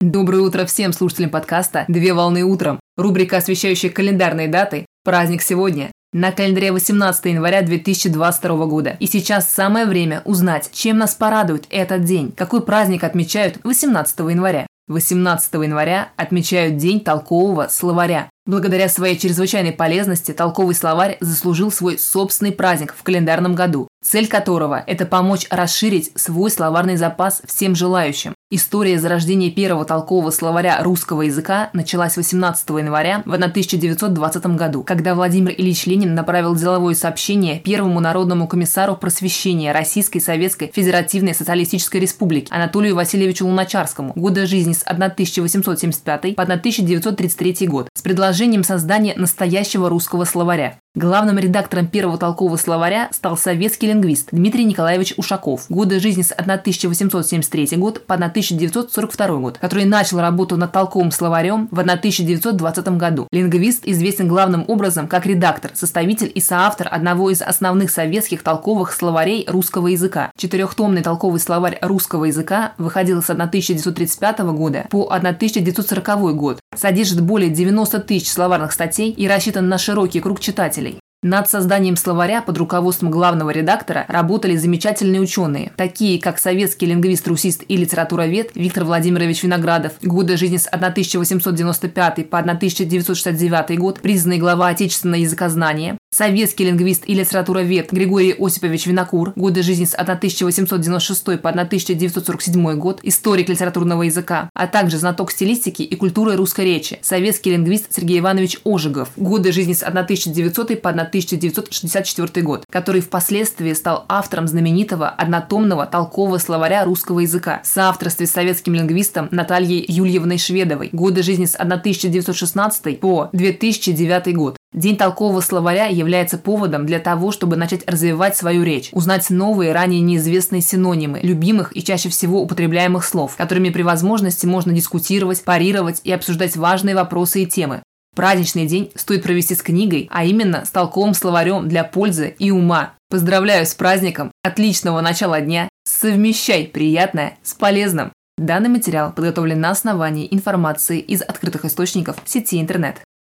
Доброе утро всем слушателям подкаста «Две волны утром». Рубрика, освещающая календарные даты. Праздник сегодня. На календаре 18 января 2022 года. И сейчас самое время узнать, чем нас порадует этот день. Какой праздник отмечают 18 января. 18 января отмечают День толкового словаря. Благодаря своей чрезвычайной полезности толковый словарь заслужил свой собственный праздник в календарном году, цель которого – это помочь расширить свой словарный запас всем желающим. История зарождения первого толкового словаря русского языка началась 18 января в 1920 году, когда Владимир Ильич Ленин направил деловое сообщение первому народному комиссару просвещения Российской Советской Федеративной Социалистической Республики Анатолию Васильевичу Луначарскому, года жизни с 1875 по 1933 год, с предложением создания настоящего русского словаря. Главным редактором первого толкового словаря стал советский лингвист Дмитрий Николаевич Ушаков, годы жизни с 1873 год по 1942 год, который начал работу над толковым словарем в 1920 году. Лингвист известен главным образом как редактор, составитель и соавтор одного из основных советских толковых словарей русского языка. Четырехтомный толковый словарь русского языка выходил с 1935 года по 1940 год, содержит более 90 тысяч словарных статей и рассчитан на широкий круг читателей. Над созданием словаря под руководством главного редактора работали замечательные ученые, такие как советский лингвист-русист и литературовед Виктор Владимирович Виноградов, годы жизни с 1895 по 1969 год, признанный глава отечественного языкознания, советский лингвист и литературовед Григорий Осипович Винокур, годы жизни с 1896 по 1947 год, историк литературного языка, а также знаток стилистики и культуры русской речи, советский лингвист Сергей Иванович Ожегов, годы жизни с 1900 по 1964 год, который впоследствии стал автором знаменитого однотомного толкового словаря русского языка в соавторстве с советским лингвистом Натальей Юльевной Шведовой, годы жизни с 1916 по 2009 год. День толкового словаря является поводом для того, чтобы начать развивать свою речь, узнать новые, ранее неизвестные синонимы, любимых и чаще всего употребляемых слов, которыми при возможности можно дискутировать, парировать и обсуждать важные вопросы и темы. Праздничный день стоит провести с книгой, а именно с толковым словарем для пользы и ума. Поздравляю с праздником, отличного начала дня, совмещай приятное с полезным. Данный материал подготовлен на основании информации из открытых источников сети интернет.